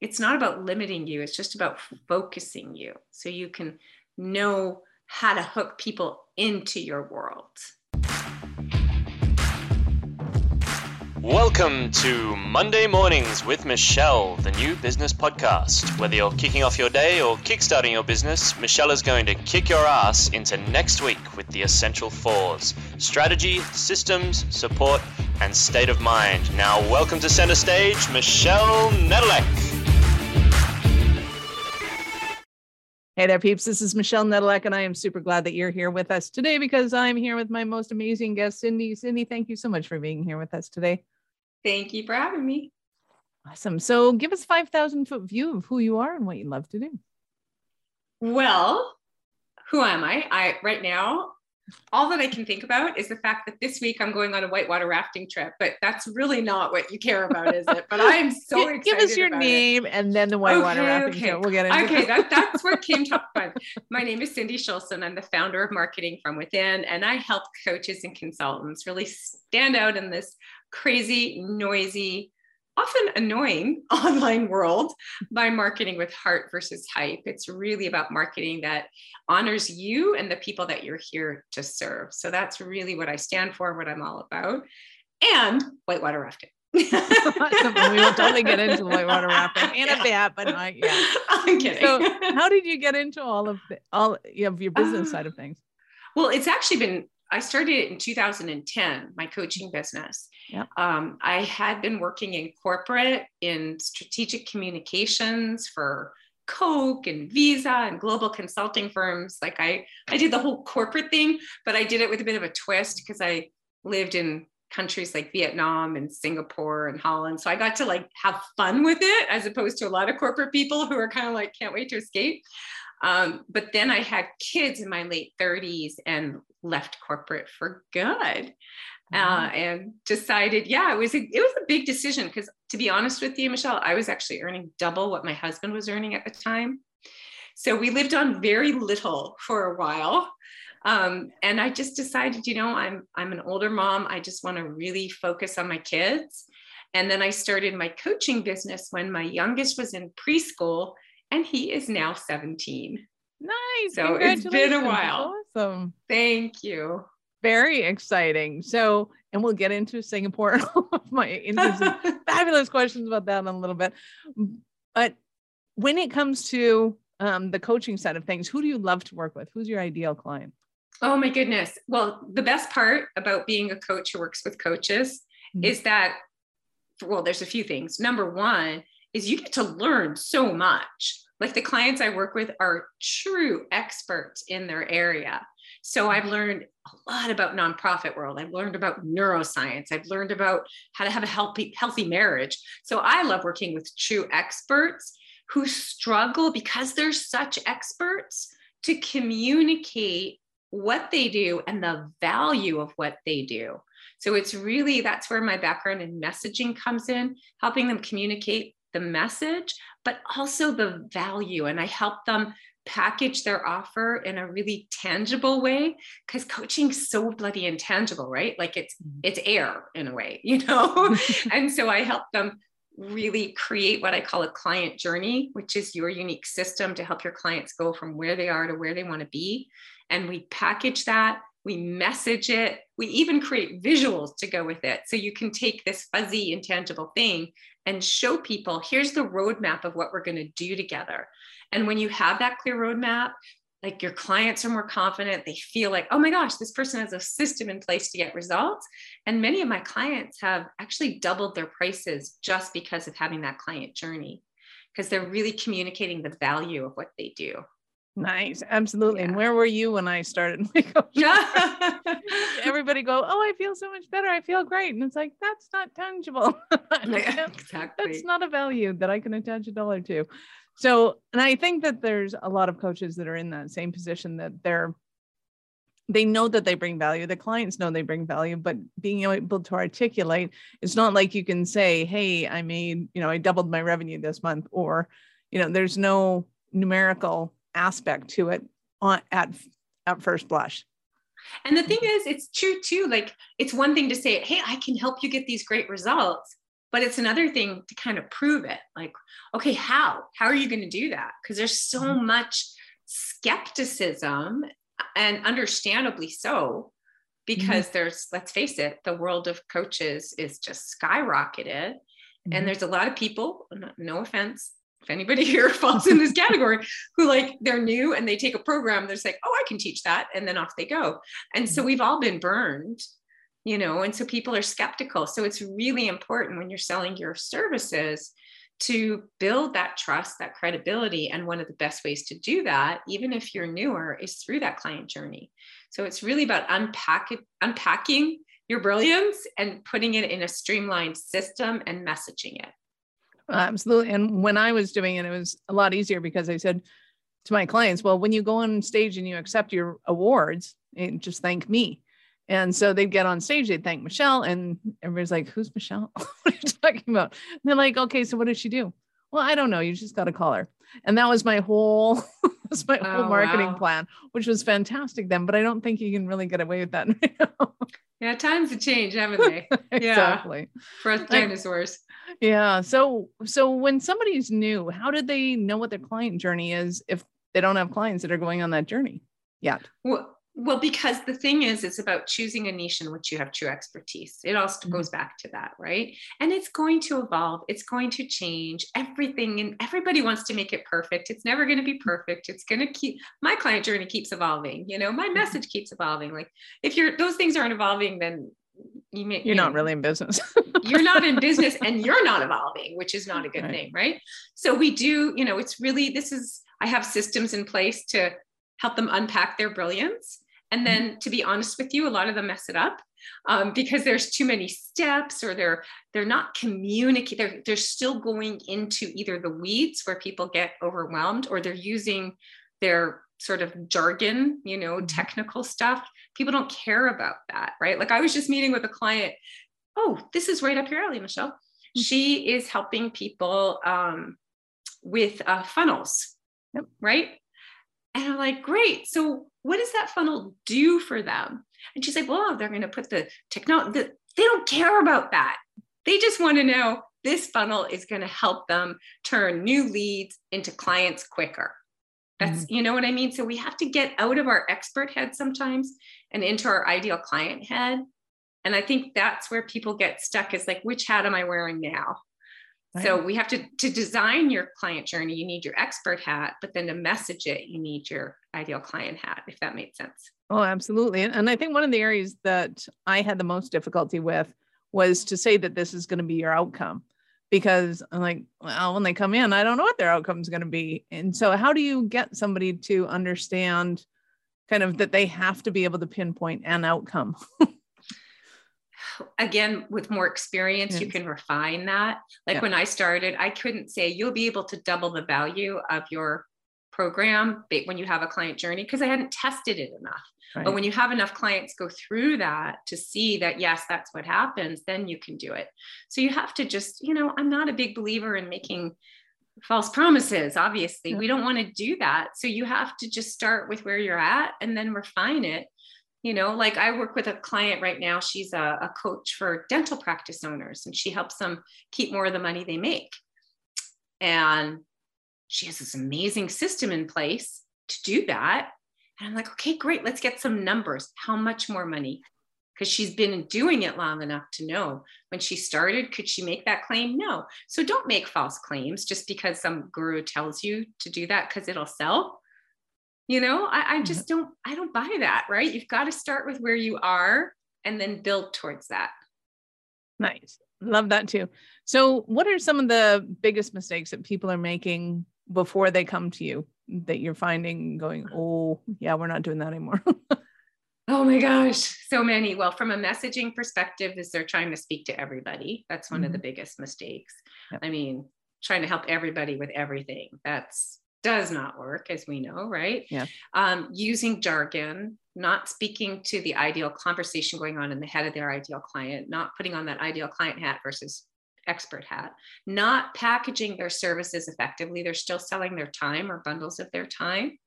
it's not about limiting you, it's just about focusing you so you can know how to hook people into your world. Welcome to Monday Mornings with Michelle, the new business podcast. Whether you're kicking off your day or kickstarting your business, Michelle is going to kick your ass into next week with the essential fours strategy, systems, support, and state of mind. Now, welcome to center stage, Michelle Nedelec. Hey there, peeps. This is Michelle Nedelec, and I am super glad that you're here with us today because I'm here with my most amazing guest, Cindy. Cindy, thank you so much for being here with us today. Thank you for having me. Awesome. So, give us 5,000 foot view of who you are and what you love to do. Well, who am I? I right now all that I can think about is the fact that this week I'm going on a whitewater rafting trip, but that's really not what you care about, is it? But I'm so excited. Give us your name it. and then the whitewater okay, rafting okay. trip. We'll get into Okay, that, that's what came to fun. My name is Cindy Schulson. I'm the founder of Marketing from Within, and I help coaches and consultants really stand out in this crazy, noisy, often annoying online world by marketing with heart versus hype. It's really about marketing that honors you and the people that you're here to serve. So that's really what I stand for, what I'm all about. And whitewater rafting. we will totally get into whitewater rafting and yeah. a bat, but not yet. I'm kidding. So, how did you get into all of the, all of your business uh, side of things? Well, it's actually been I started it in 2010, my coaching business. Yeah. Um, I had been working in corporate in strategic communications for Coke and Visa and global consulting firms. Like I, I did the whole corporate thing, but I did it with a bit of a twist because I lived in countries like Vietnam and Singapore and Holland. So I got to like have fun with it as opposed to a lot of corporate people who are kind of like, can't wait to escape. Um, but then I had kids in my late 30s and left corporate for good. Uh, and decided, yeah, it was a, it was a big decision because to be honest with you, Michelle, I was actually earning double what my husband was earning at the time. So we lived on very little for a while. Um, and I just decided, you know, I'm I'm an older mom. I just want to really focus on my kids. And then I started my coaching business when my youngest was in preschool and he is now 17. Nice. So it's been a while. Awesome. Thank you. Very exciting. So, and we'll get into Singapore and all of my fabulous questions about that in a little bit. But when it comes to um, the coaching side of things, who do you love to work with? Who's your ideal client? Oh my goodness. Well, the best part about being a coach who works with coaches mm-hmm. is that, well, there's a few things. Number one is you get to learn so much. Like the clients I work with are true experts in their area. So I've learned a lot about nonprofit world. I've learned about neuroscience. I've learned about how to have a healthy healthy marriage. So I love working with true experts who struggle because they're such experts to communicate what they do and the value of what they do. So it's really that's where my background in messaging comes in, helping them communicate the message, but also the value. And I help them package their offer in a really tangible way because coaching's so bloody intangible right like it's mm-hmm. it's air in a way you know and so i help them really create what i call a client journey which is your unique system to help your clients go from where they are to where they want to be and we package that we message it we even create visuals to go with it so you can take this fuzzy intangible thing and show people here's the roadmap of what we're going to do together. And when you have that clear roadmap, like your clients are more confident, they feel like, oh my gosh, this person has a system in place to get results. And many of my clients have actually doubled their prices just because of having that client journey, because they're really communicating the value of what they do. Nice, absolutely. Yeah. And where were you when I started my coaching? Everybody go, oh, I feel so much better. I feel great, and it's like that's not tangible. exactly. That's not a value that I can attach a dollar to. So, and I think that there's a lot of coaches that are in that same position that they're they know that they bring value the clients know they bring value but being able to articulate it's not like you can say hey i made you know i doubled my revenue this month or you know there's no numerical aspect to it on at at first blush and the thing is it's true too like it's one thing to say hey i can help you get these great results but it's another thing to kind of prove it like okay how how are you going to do that because there's so mm-hmm. much skepticism and understandably so because mm-hmm. there's let's face it the world of coaches is just skyrocketed mm-hmm. and there's a lot of people no offense if anybody here falls in this category who like they're new and they take a program they're like oh i can teach that and then off they go. And so we've all been burned you know and so people are skeptical. So it's really important when you're selling your services to build that trust that credibility and one of the best ways to do that even if you're newer is through that client journey. So it's really about unpack unpacking your brilliance and putting it in a streamlined system and messaging it absolutely and when i was doing it it was a lot easier because i said to my clients well when you go on stage and you accept your awards eh, just thank me and so they'd get on stage, they'd thank Michelle, and everybody's like, Who's Michelle? what are you talking about? And they're like, Okay, so what does she do? Well, I don't know. You just got to call her. And that was my whole was my oh, whole marketing wow. plan, which was fantastic then. But I don't think you can really get away with that now. Yeah, times have changed, haven't they? exactly. Yeah. For us dinosaurs. Yeah. So so when somebody's new, how do they know what their client journey is if they don't have clients that are going on that journey yet? Well, well, because the thing is, it's about choosing a niche in which you have true expertise. It also mm-hmm. goes back to that, right? And it's going to evolve, it's going to change everything, and everybody wants to make it perfect. It's never going to be perfect. It's going to keep my client journey keeps evolving. You know, my mm-hmm. message keeps evolving. Like if you're those things aren't evolving, then you may, you're you not really in business. you're not in business and you're not evolving, which is not a good right. thing, right? So we do, you know, it's really this is I have systems in place to help them unpack their brilliance and mm-hmm. then to be honest with you, a lot of them mess it up um, because there's too many steps or they're they're not communicating. They're, they're still going into either the weeds where people get overwhelmed or they're using their sort of jargon, you know, mm-hmm. technical stuff. People don't care about that, right? Like I was just meeting with a client. Oh, this is right up your alley, Michelle. Mm-hmm. She is helping people um, with uh, funnels, yep. right? And I'm like, great. So what does that funnel do for them? And she's like, well, they're going to put the technology, the, they don't care about that. They just want to know this funnel is going to help them turn new leads into clients quicker. That's, mm-hmm. you know what I mean? So we have to get out of our expert head sometimes and into our ideal client head. And I think that's where people get stuck is like, which hat am I wearing now? Right. So we have to to design your client journey. You need your expert hat, but then to message it, you need your ideal client hat. If that makes sense. Oh, absolutely. And, and I think one of the areas that I had the most difficulty with was to say that this is going to be your outcome, because I'm like, well, when they come in, I don't know what their outcome is going to be. And so, how do you get somebody to understand? kind of that they have to be able to pinpoint an outcome again with more experience yes. you can refine that like yeah. when i started i couldn't say you'll be able to double the value of your program when you have a client journey because i hadn't tested it enough right. but when you have enough clients go through that to see that yes that's what happens then you can do it so you have to just you know i'm not a big believer in making false promises obviously yeah. we don't want to do that so you have to just start with where you're at and then refine it you know like i work with a client right now she's a, a, coach for dental practice owners and she helps them keep more of the money they make. And she has this amazing system in place to do that. And i'm like okay great let's get some numbers. How much more money? Because she's been doing it long enough to know. When she started could she make that claim? No. So don't make false claims just because some guru tells you to do that because it'll sell you know I, I just don't i don't buy that right? You've got to start with where you are and then build towards that. Nice. Love that too. So what are some of the biggest mistakes that people are making before they come to you that you're finding going oh yeah we're not doing that anymore. Oh my gosh so many. Well from a messaging perspective is they're trying to speak to everybody. That's one mm-hmm. of the mm-hmm. biggest mistakes. Yep. i mean trying to help everybody with everything. That's does not work, as we know, right? Yeah. Um, using jargon, not speaking to the ideal conversation going on in the head of their ideal client, not putting on that ideal client hat versus expert hat, not packaging their services effectively. They're still selling their time or bundles of their time.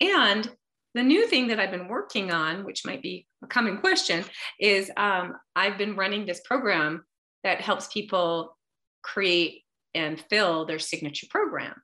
And the new thing that I've been working on, which might be a common question, is um, I've been running this program that helps people create and fill their signature program.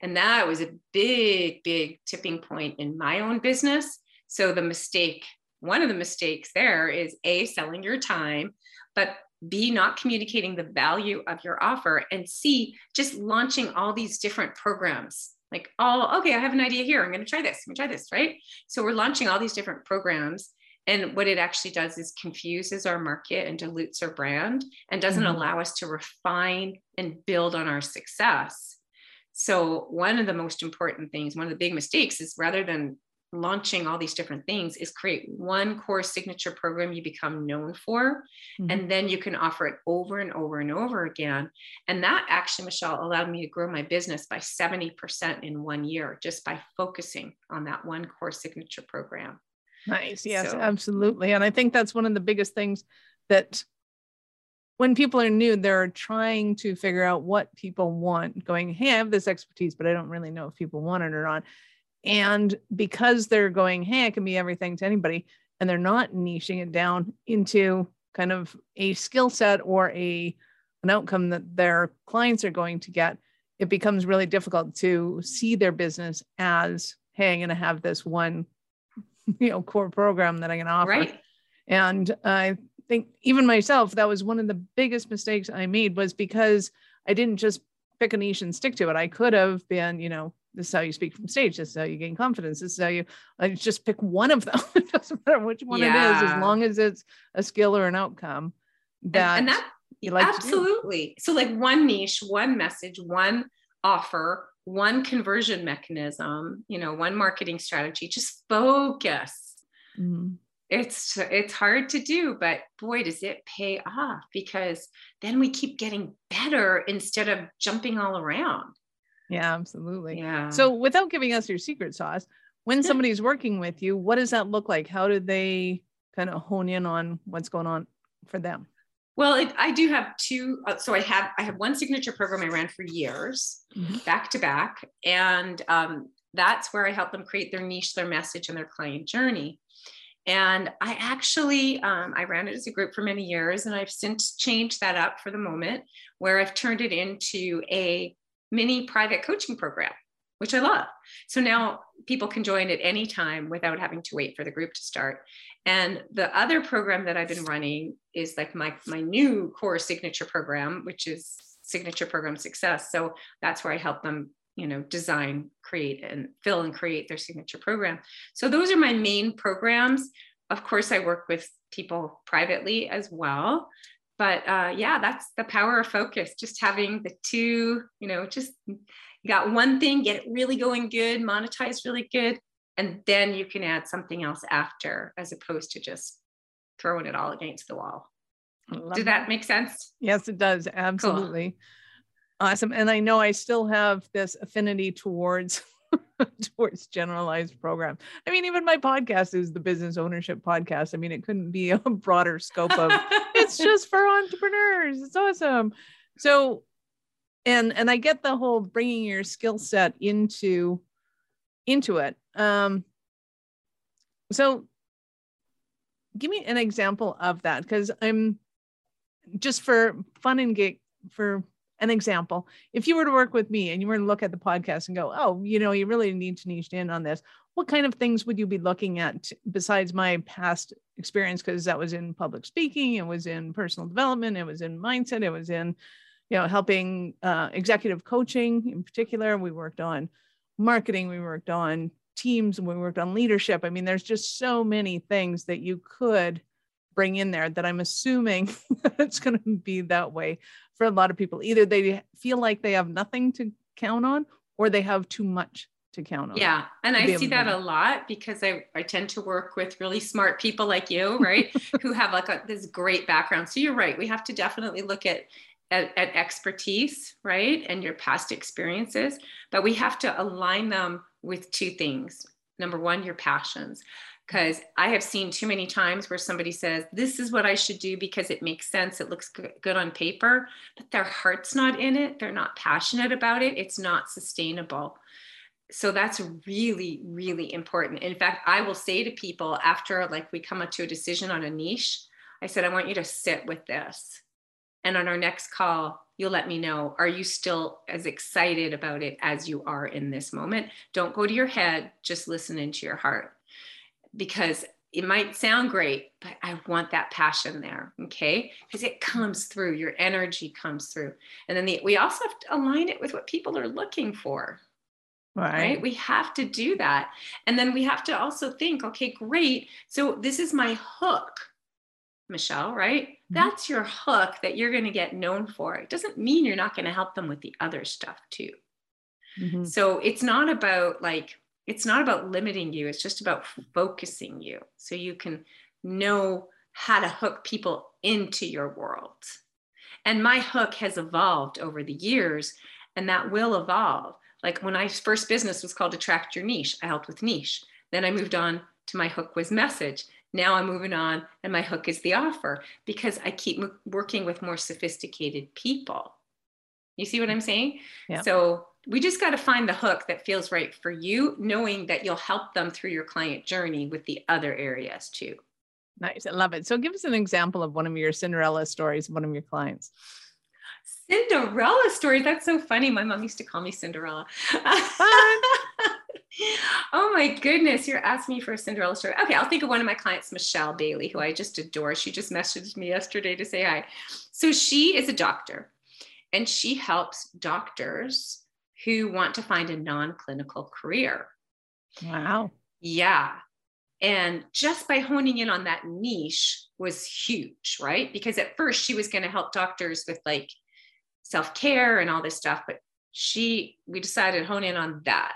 And that was a big, big tipping point in my own business. So the mistake, one of the mistakes there is A, selling your time, but B, not communicating the value of your offer, and C, just launching all these different programs. Like, oh, okay, I have an idea here. I'm going to try this. I'm going to try this, right? So we're launching all these different programs. And what it actually does is confuses our market and dilutes our brand and doesn't mm-hmm. allow us to refine and build on our success. So, one of the most important things, one of the big mistakes is rather than launching all these different things, is create one core signature program you become known for. Mm-hmm. And then you can offer it over and over and over again. And that actually, Michelle, allowed me to grow my business by 70% in one year just by focusing on that one core signature program. Nice. Yes, so, absolutely. And I think that's one of the biggest things that when people are new, they're trying to figure out what people want, going, Hey, I have this expertise, but I don't really know if people want it or not. And because they're going, Hey, I can be everything to anybody, and they're not niching it down into kind of a skill set or a an outcome that their clients are going to get, it becomes really difficult to see their business as, hey, I'm going to have this one, you know, core program that I can offer. Right. And I think even myself, that was one of the biggest mistakes I made was because I didn't just pick a niche and stick to it. I could have been, you know, this is how you speak from stage. This is how you gain confidence. This is how you I just pick one of them. it doesn't matter which one yeah. it is, as long as it's a skill or an outcome that, and, and that you like absolutely. So like one niche, one message, one offer, one conversion mechanism, you know, one marketing strategy. Just focus. Mm-hmm it's it's hard to do but boy does it pay off because then we keep getting better instead of jumping all around. Yeah absolutely. Yeah. So without giving us your secret sauce when somebody's working with you what does that look like? How do they kind of hone in on what's going on for them? Well it, i do have two uh, so i have i have one signature program i ran for years mm-hmm. back to back and um, that's where i help them create their niche their message and their client journey and I actually, um, I ran it as a group for many years, and I've since changed that up for the moment, where I've turned it into a mini private coaching program, which I love. So now people can join at any time without having to wait for the group to start. And the other program that I've been running is like my my new core signature program, which is signature program success. So that's where I help them you know design create and fill and create their signature program. So those are my main programs. Of course i work with people privately as well. But uh, yeah that's the power of focus. Just having the two you know just got one thing get it really going good monetize really good and then you can add something else after as opposed to just throwing it all against the wall. Did that, that make sense? Yes it does. Absolutely. Cool. Awesome. And I know I still have this affinity towards towards generalized program. I mean, even my podcast is the business ownership podcast. I mean, it couldn't be a broader scope of it's just for entrepreneurs. It's awesome. So, and and I get the whole bringing your skill set into into it. Um, so, give me an example of that because I'm just for fun and gig for an example. If you were to work with me and you were to look at the podcast and go oh you know you really need to niche in on this what kind of things would you be looking at besides my past experience? Because that was in public speaking it was in personal development it was in mindset it was in you know helping uh, executive coaching in particular. We worked on marketing we worked on teams we worked on leadership. I mean there's just so many things that you could bring in there that I'm assuming it's going to be that way for a lot of people. Either they feel like they have nothing to count on or they have too much to count on. Yeah. And I see that a lot because I, I tend to work with really smart people like you, right? Who have like a, this great background. So you're right. We have to definitely look at, at, at expertise, right? And your past experiences, but we have to align them with two things. Number one, your passions because I have seen too many times where somebody says, This is what I should do because it makes sense, it looks good on paper, but their heart's not in it, they're not passionate about it, it's not sustainable. So that's really, really important. In fact, I will say to people after like we come up to a decision on a niche, I said, I want you to sit with this And on our next call, you'll let me know are you still as excited about it as you are in this moment? Don't go to your head, just listen into your heart because it might sound great, but I want that passion there. Okay. Because it comes through, your energy comes through. And then the, we also have to align it with what people are looking for. Right. right. We have to do that. And then we have to also think, okay, great. So this is my hook, Michelle, right? Mm-hmm. That's your hook that you're going to get known for. It doesn't mean you're not going to help them with the other stuff too. Mm-hmm. So it's not about like, it's not about limiting you, it's just about focusing you so you can know how to hook people into your world. And my hook has evolved over the years, and that will evolve. Like when I first business was called Attract Your Niche, I helped with niche. Then I moved on to my hook was message. Now I'm moving on, and my hook is the offer because I keep working with more sophisticated people. You see what I'm saying? Yeah. So we just got to find the hook that feels right for you, knowing that you'll help them through your client journey with the other areas too. Nice. I love it. So give us an example of one of your Cinderella stories, one of your clients. Cinderella story. That's so funny. My mom used to call me Cinderella. oh my goodness, you're asking me for a Cinderella story. Okay, I'll think of one of my clients, Michelle Bailey, who I just adore. She just messaged me yesterday to say hi. So she is a doctor and she helps doctors who want to find a non clinical career. Wow. Yeah. And just by honing in on that niche was huge, right? Because at first she was going to help doctors with like self care and all this stuff, but she, we decided to hone in on that.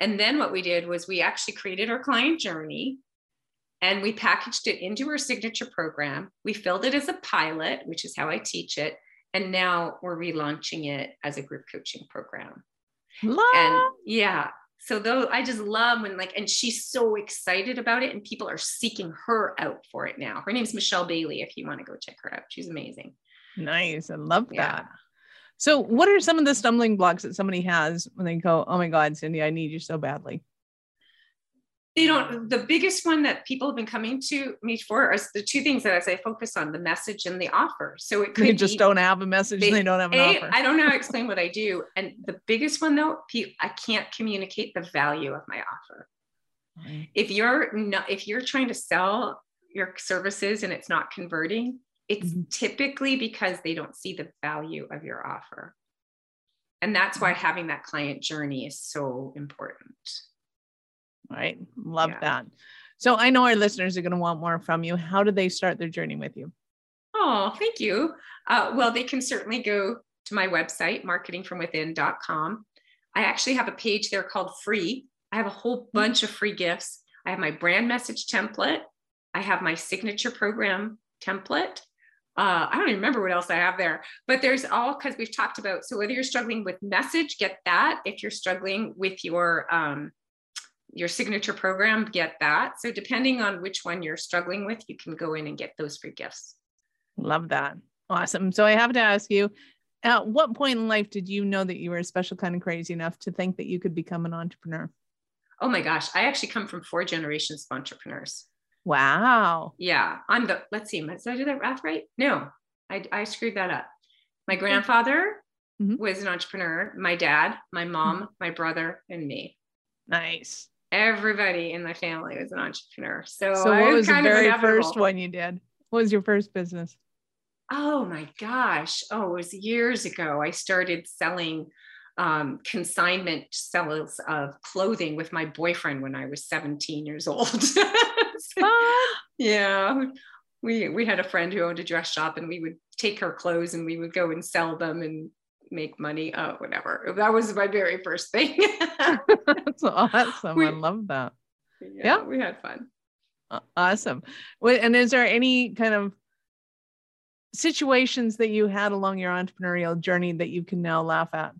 And then what we did was we actually created our client journey and we packaged it into our signature program. We filled it as a pilot, which is how I teach it. And now we're relaunching it as a group coaching program. Love. And yeah, so though I just love when like, and she's so excited about it, and people are seeking her out for it now. Her name's Michelle Bailey. If you want to go check her out, she's amazing. Nice, I love that. So, what are some of the stumbling blocks that somebody has when they go, "Oh my God, Cindy, I need you so badly"? They don't the biggest one that people have been coming to me for is the two things that I say focus on the message and the offer. So it could just be, don't have a message they, they don't have an a, offer. I don't know how to explain what I do. And the biggest one though, I can't communicate the value of my offer. Right. If you're not if you're trying to sell your services and it's not converting, it's mm-hmm. typically because they don't see the value of your offer. And that's why mm-hmm. having that client journey is so important right? Love yeah. that. So I know our listeners are going to want more from you. How do they start their journey with you? Oh, thank you. Uh, well, they can certainly go to my website, marketingfromwithin.com. I actually have a page there called free. I have a whole mm-hmm. bunch of free gifts. I have my brand message template. I have my signature program template. Uh, I don't even remember what else I have there, but there's all because we've talked about. So whether you're struggling with message, get that. If you're struggling with your um, your signature program, get that. So depending on which one you're struggling with, you can go in and get those free gifts. Love that. Awesome. So I have to ask you, at what point in life did you know that you were a special kind of crazy enough to think that you could become an entrepreneur? Oh my gosh, I actually come from four generations of entrepreneurs. Wow. Yeah. I'm the, let's see, did I do that math right? No, I, I screwed that up. My grandfather mm-hmm. was an entrepreneur, my dad, my mom, mm-hmm. my brother, and me. Nice everybody in my family was an entrepreneur. So, so what was, was the very first one you did? What was your first business? Oh my gosh. Oh, it was years ago. I started selling um, consignment sales of clothing with my boyfriend when I was 17 years old. yeah. We, we had a friend who owned a dress shop and we would take her clothes and we would go and sell them and make money. Oh, whatever. That was my very first thing. That's awesome. We, I love that. Yeah, yeah, we had fun. Awesome. And is there any kind of situations that you had along your entrepreneurial journey that you can now laugh at?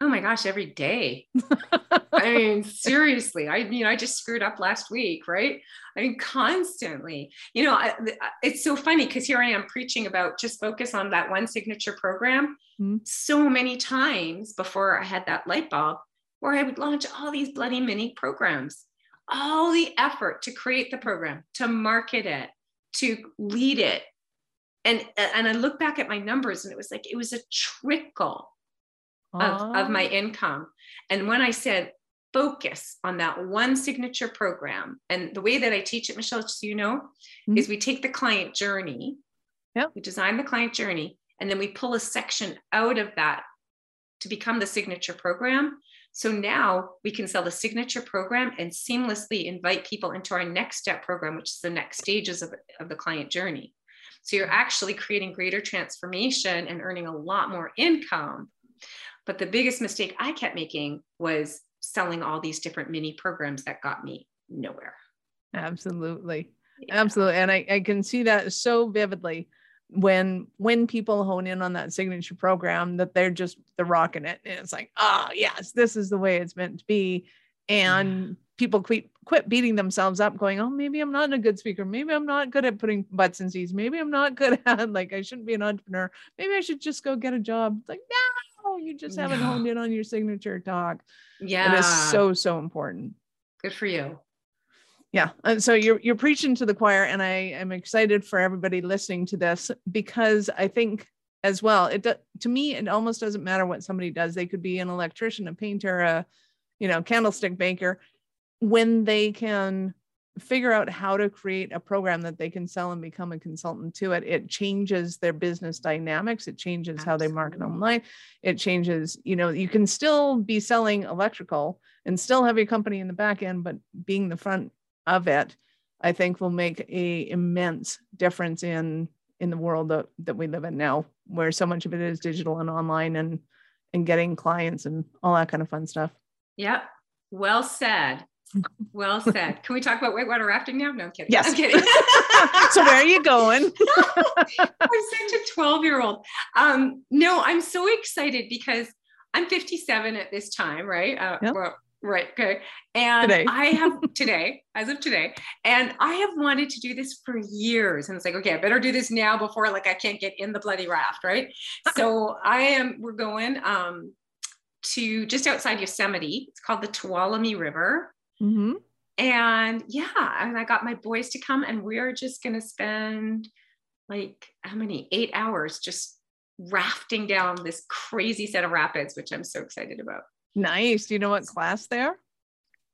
Oh my gosh, every day. I mean, seriously, I mean, I just screwed up last week, right? I mean, constantly. You know, I, it's so funny because here I am preaching about just focus on that one signature program mm-hmm. so many times before I had that light bulb where I would launch all these bloody mini programs, all the effort to create the program, to market it, to lead it. and and I look back at my numbers and it was like it was a trickle of, of my income. And when I said focus on that one signature program, and the way that I teach it, Michelle, so you know, mm-hmm. is we take the client journey, yeah, we design the client journey, and then we pull a section out of that to become the signature program. So now we can sell the signature program and seamlessly invite people into our next step program, which is the next stages of, of the client journey. So you're actually creating greater transformation and earning a lot more income. But the biggest mistake I kept making was selling all these different mini programs that got me nowhere. Absolutely. Yeah. Absolutely. And I, I can see that so vividly when when people hone in on that signature program that they're just they're rocking it and it's like oh yes this is the way it's meant to be and mm-hmm. people quit quit beating themselves up going oh maybe i'm not a good speaker maybe i'm not good at putting butts in seats maybe i'm not good at like i shouldn't be an entrepreneur maybe i should just go get a job it's like no Oh, you just haven't no. honed in on your signature talk. Yeah it is so so important. Good for you. Yeah. And so you're you're preaching to the choir and i am excited for everybody listening to this because i think as well it to me it almost doesn't matter what somebody does. They could be an electrician a painter a you know candlestick maker when they can figure out how to create a program that they can sell and become a consultant to it. It changes their business dynamics. It changes Absolutely. how they market online. It changes you know you can still be selling electrical and still have your company in the back end but being the front of it i think will make a immense difference in in the world that, that we live in now where so much of it is digital and online and and getting clients and all that kind of fun stuff. Yep. Well said well said. Can we talk about whitewater rafting now? No, I'm kidding. Yes. I'm kidding. so where are you going? I'm such a 12 year old. Um, no, I'm so excited because I'm 57 at this time, right? Uh, yep. well, right. Okay. And today. I have today, as of today, and I have wanted to do this for years. And it's like, okay, I better do this now before like I can't get in the bloody raft, right? so I am, we're going um to just outside Yosemite. It's called the Tuolumne River. Mm-hmm. And yeah, and I got my boys to come, and we are just going to spend like how many eight hours just rafting down this crazy set of rapids, which I'm so excited about. Nice. Do you know what class there?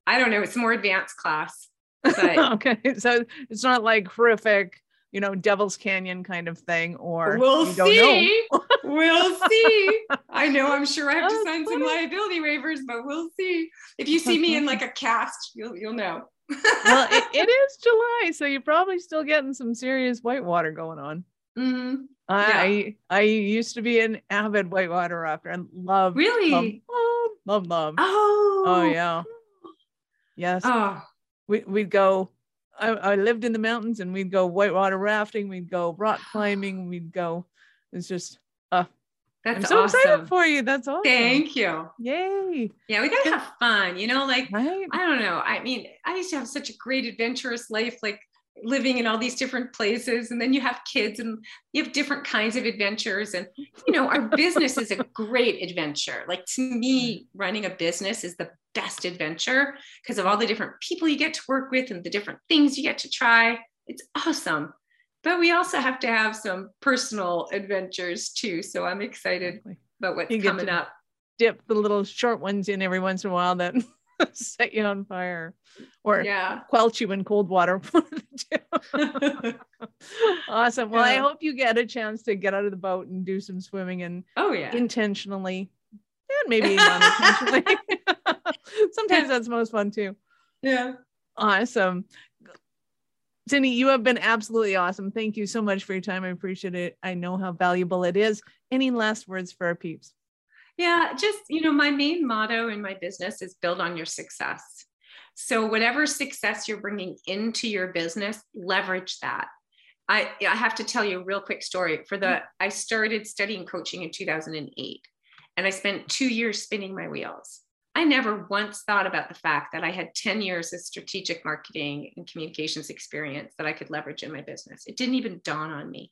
I don't know. It's more advanced class. But... okay. So it's not like horrific you know, Devil's Canyon kind of thing, or we'll see. we'll see. I know. I'm sure I have to sign some liability waivers, but we'll see. If you see me in like a cast, you'll you'll know. well, it, it is July, so you're probably still getting some serious whitewater going on. Mm-hmm. I yeah. I used to be an avid whitewater rafter and love really love love love. Oh, oh yeah, yes. Oh, we we'd go I, I lived in the mountains and we'd go whitewater rafting, we'd go rock climbing, we'd go. It's just uh that's I'm so awesome. excited for you. That's awesome. Thank you. Yay. Yeah, we gotta have fun, you know, like right? I don't know. I mean, I used to have such a great adventurous life, like living in all these different places and then you have kids and you have different kinds of adventures and you know our business is a great adventure. Like to me running a business is the best adventure because of all the different people you get to work with and the different things you get to try. It's awesome. But we also have to have some personal adventures too so i'm excited about what's coming up. dip the little short ones in every once in a while that set you on fire or yeah. quench you in cold water. awesome. Well, yeah. I hope you get a chance to get out of the boat and do some swimming and oh yeah, intentionally and maybe unintentionally. Sometimes that's most fun too. Yeah. Awesome. Cindy, you have been absolutely awesome. Thank you so much for your time. I appreciate it. I know how valuable it is. Any last words for our peeps? Yeah, just, you know, my main motto in my business is build on your success. So, whatever success you're bringing into your business, leverage that. I, I have to tell you a real quick story. For the, mm-hmm. I started studying coaching in 2008, and I spent two years spinning my wheels. I never once thought about the fact that I had 10 years of strategic marketing and communications experience that I could leverage in my business. It didn't even dawn on me.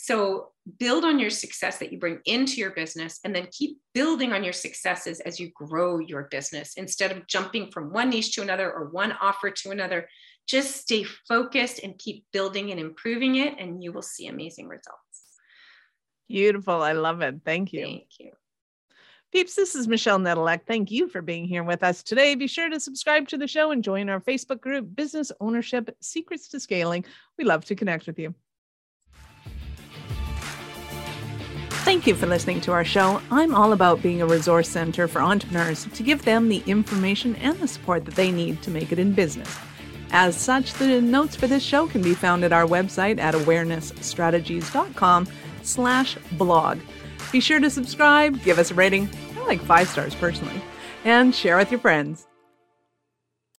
So build on your success that you bring into your business and then keep building on your successes as you grow your business instead of jumping from one niche to another or one offer to another. just stay focused and keep building and improving it, and you will see amazing results. Beautiful. I love it. Thank you. Thank you. Peeps, this is Michelle Nedelec. Thank you for being here with us today. Be sure to subscribe to the show and join our Facebook group, Business Ownership Secrets to Scaling. We love to connect with you. Thank you for listening to our show. I'm all about being a resource center for entrepreneurs to give them the information and the support that they need to make it in business. As such, the notes for this show can be found at our website at awarenessstrategies.com slash blog. Be sure to subscribe, give us a rating, I like five stars personally, and share with your friends.